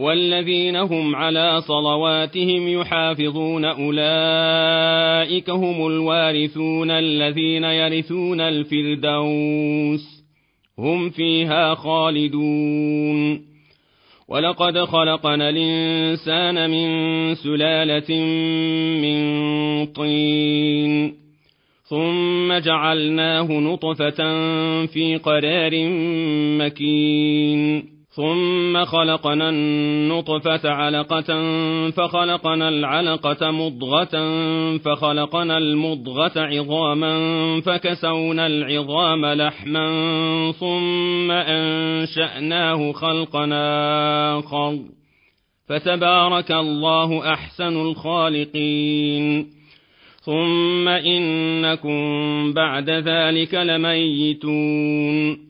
والذين هم على صلواتهم يحافظون أولئك هم الوارثون الذين يرثون الفردوس هم فيها خالدون. ولقد خلقنا الإنسان من سلالة من طين ثم جعلناه نطفة في قرار مكين. ثم خلقنا النطفة علقة فخلقنا العلقة مضغة فخلقنا المضغة عظاما فكسونا العظام لحما ثم أنشأناه خلقنا آخر. فتبارك الله أحسن الخالقين. ثم إنكم بعد ذلك لميتون.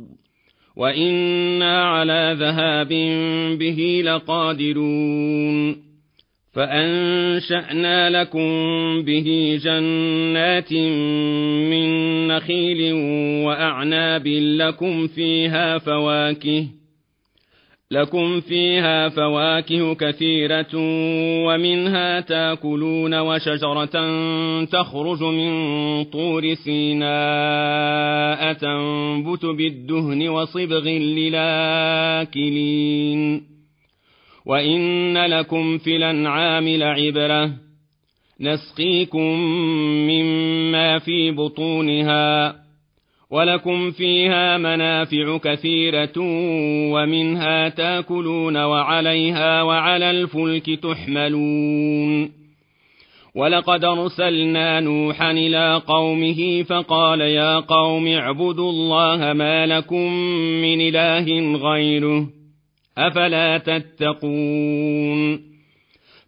وأنا على ذهاب به لقادرون فانشانا لكم به جنات من نخيل واعناب لكم فيها فواكه لكم فيها فواكه كثيرة ومنها تاكلون وشجرة تخرج من طور سيناء تنبت بالدهن وصبغ للاكلين. وإن لكم في الأنعام لعبرة. نسقيكم مما في بطونها. ولكم فيها منافع كثيرة ومنها تاكلون وعليها وعلى الفلك تحملون. ولقد أرسلنا نوحا إلى قومه فقال يا قوم اعبدوا الله ما لكم من إله غيره أفلا تتقون.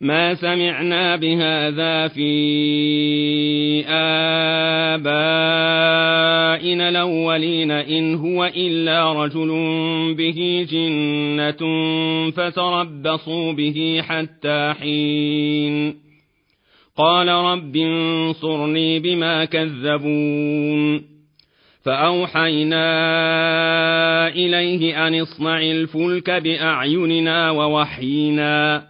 ما سمعنا بهذا في آبائنا الأولين إن هو إلا رجل به جنة فتربصوا به حتى حين. قال رب انصرني بما كذبون. فأوحينا إليه أن اصنع الفلك بأعيننا ووحينا.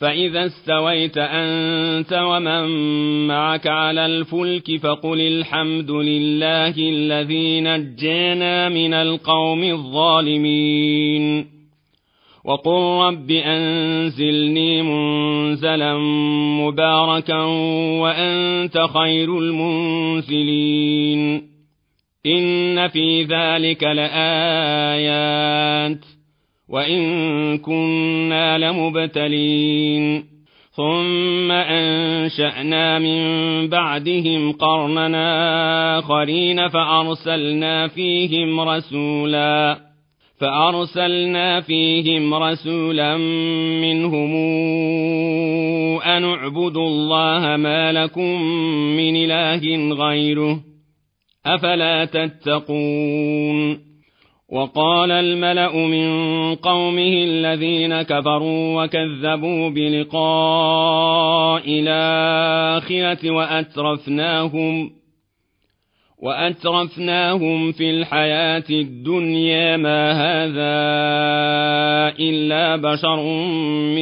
فإذا استويت أنت ومن معك على الفلك فقل الحمد لله الذي نجينا من القوم الظالمين وقل رب أنزلني منزلا مباركا وأنت خير المنزلين إن في ذلك لآيات وإن كنا لمبتلين ثم أنشأنا من بعدهم قرننا آخرين فأرسلنا فيهم رسولا فأرسلنا فيهم رسولا منهم أن اعبدوا الله ما لكم من إله غيره أفلا تتقون وقال الملأ من قومه الذين كفروا وكذبوا بلقاء الآخرة وأترفناهم وأترفناهم في الحياة الدنيا ما هذا إلا بشر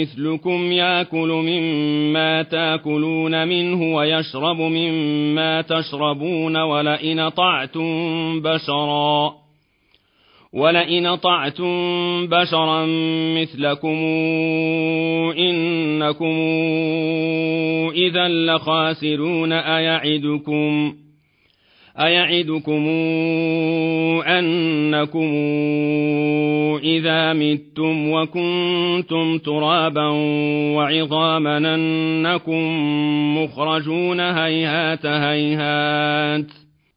مثلكم يأكل مما تأكلون منه ويشرب مما تشربون ولئن طعتم بشرا ولئن طعتم بشرا مثلكم إنكم إذا لخاسرون أيعدكم أيعدكم أنكم إذا متم وكنتم ترابا وعظاما أنكم مخرجون هيهات هيهات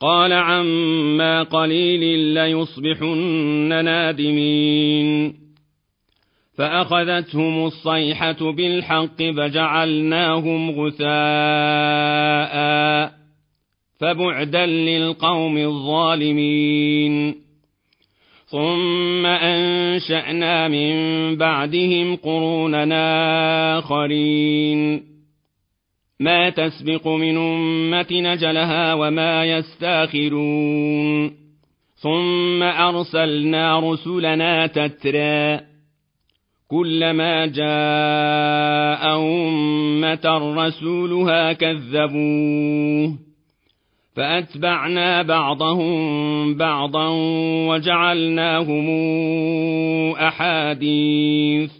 قال عما قليل ليصبحن نادمين. فأخذتهم الصيحة بالحق فجعلناهم غثاء فبعدا للقوم الظالمين. ثم أنشأنا من بعدهم قروننا آخرين. ما تسبق من أمة نجلها وما يستاخرون. ثم أرسلنا رسلنا تترى. كلما جاء أمة رسولها كذبوه. فأتبعنا بعضهم بعضا وجعلناهم أحاديث.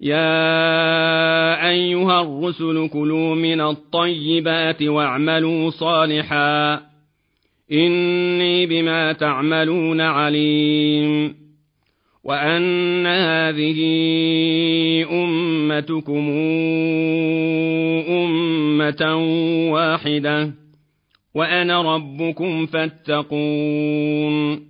يا أيها الرسل كلوا من الطيبات واعملوا صالحا. إني بما تعملون عليم. وأن هذه أمتكم أمة واحدة. وأنا ربكم فاتقون.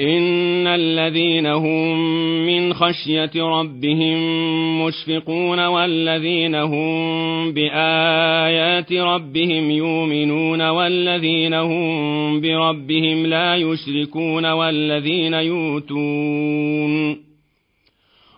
إن الذين هم من خشية ربهم مشفقون والذين هم بآيات ربهم يؤمنون والذين هم بربهم لا يشركون والذين يؤتون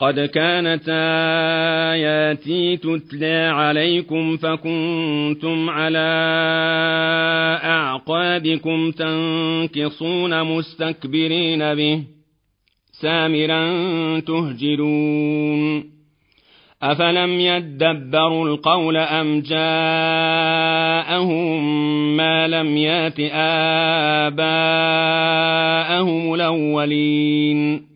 قد كانت آياتي تتلى عليكم فكنتم على أعقابكم تنكصون مستكبرين به سامرا تهجلون أفلم يدبروا القول أم جاءهم ما لم يات آباءهم الأولين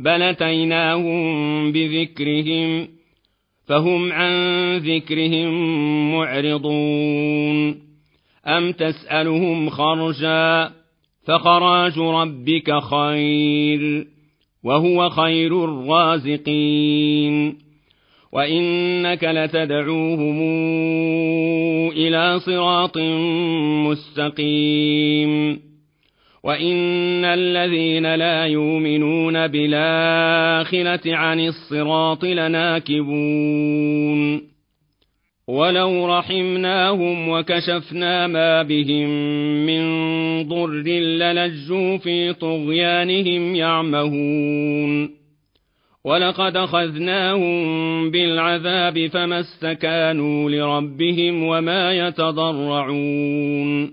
بل اتيناهم بذكرهم فهم عن ذكرهم معرضون. أم تسألهم خرجا؟ فخراج ربك خير وهو خير الرازقين. وإنك لتدعوهم إلى صراط مستقيم. وان الذين لا يؤمنون بالاخره عن الصراط لناكبون ولو رحمناهم وكشفنا ما بهم من ضر للجوا في طغيانهم يعمهون ولقد اخذناهم بالعذاب فما استكانوا لربهم وما يتضرعون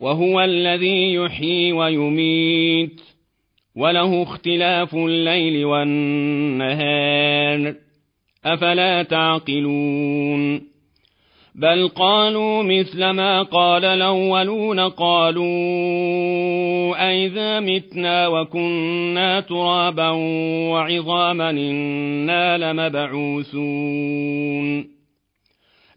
وهو الذي يحيي ويميت. وله اختلاف الليل والنهار. أفلا تعقلون؟ بل قالوا مثل ما قال الأولون. قالوا أئذا متنا وكنا ترابا وعظاما إنا لمبعوثون.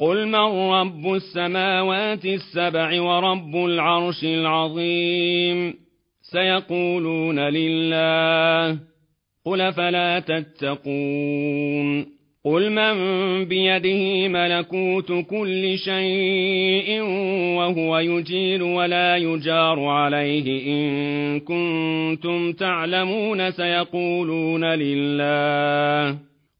قل من رب السماوات السبع ورب العرش العظيم سيقولون لله قل فلا تتقون قل من بيده ملكوت كل شيء وهو يجير ولا يجار عليه ان كنتم تعلمون سيقولون لله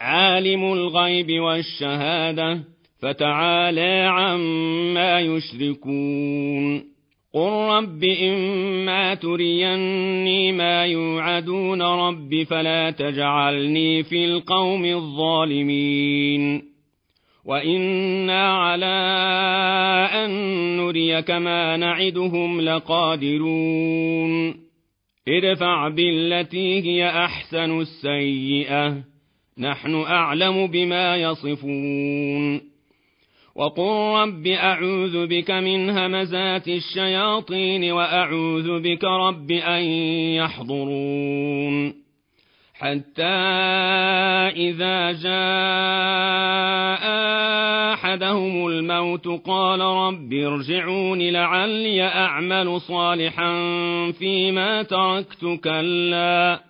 عالم الغيب والشهادة فتعالى عما يشركون. قل رب إما تريني ما يوعدون رب فلا تجعلني في القوم الظالمين. وإنا على أن نريك ما نعدهم لقادرون. ادفع بالتي هي أحسن السيئة. نحن أعلم بما يصفون. وقل رب أعوذ بك من همزات الشياطين وأعوذ بك رب أن يحضرون. حتى إذا جاء أحدهم الموت قال رب ارجعون لعلي أعمل صالحا فيما تركت كلا.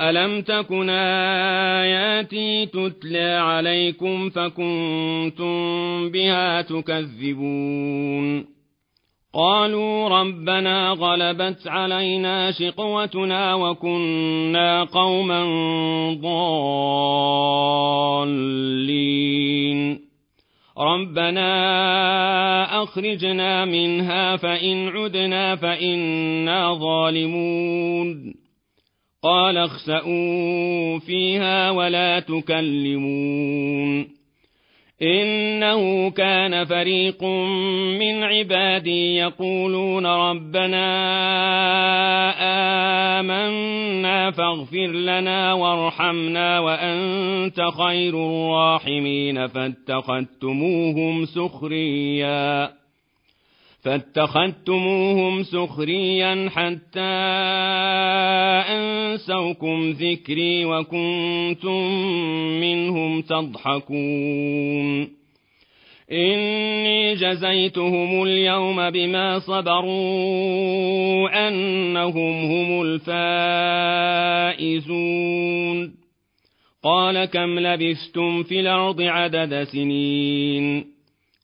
ألم تكن آياتي تتلى عليكم فكنتم بها تكذبون قالوا ربنا غلبت علينا شقوتنا وكنا قوما ضالين ربنا اخرجنا منها فان عدنا فانا ظالمون قال اخسئوا فيها ولا تكلمون إنه كان فريق من عبادي يقولون ربنا آمنا فاغفر لنا وارحمنا وأنت خير الراحمين فاتخذتموهم سخريا فاتخذتموهم سخريا حتى أنسوكم ذكري وكنتم منهم تضحكون. إني جزيتهم اليوم بما صبروا أنهم هم الفائزون. قال كم لبثتم في الأرض عدد سنين؟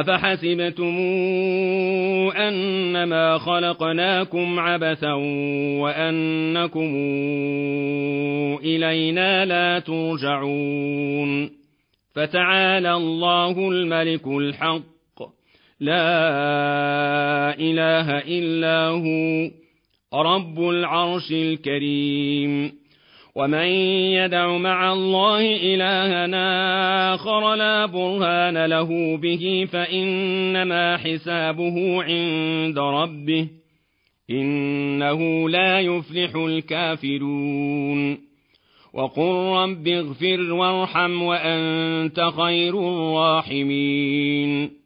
أفحسبتم أنما خلقناكم عبثا وأنكم إلينا لا ترجعون فتعالى الله الملك الحق لا إله إلا هو رب العرش الكريم ومن يدع مع الله إلها آخر لا برهان له به فإنما حسابه عند ربه إنه لا يفلح الكافرون وقل رب اغفر وارحم وأنت خير الراحمين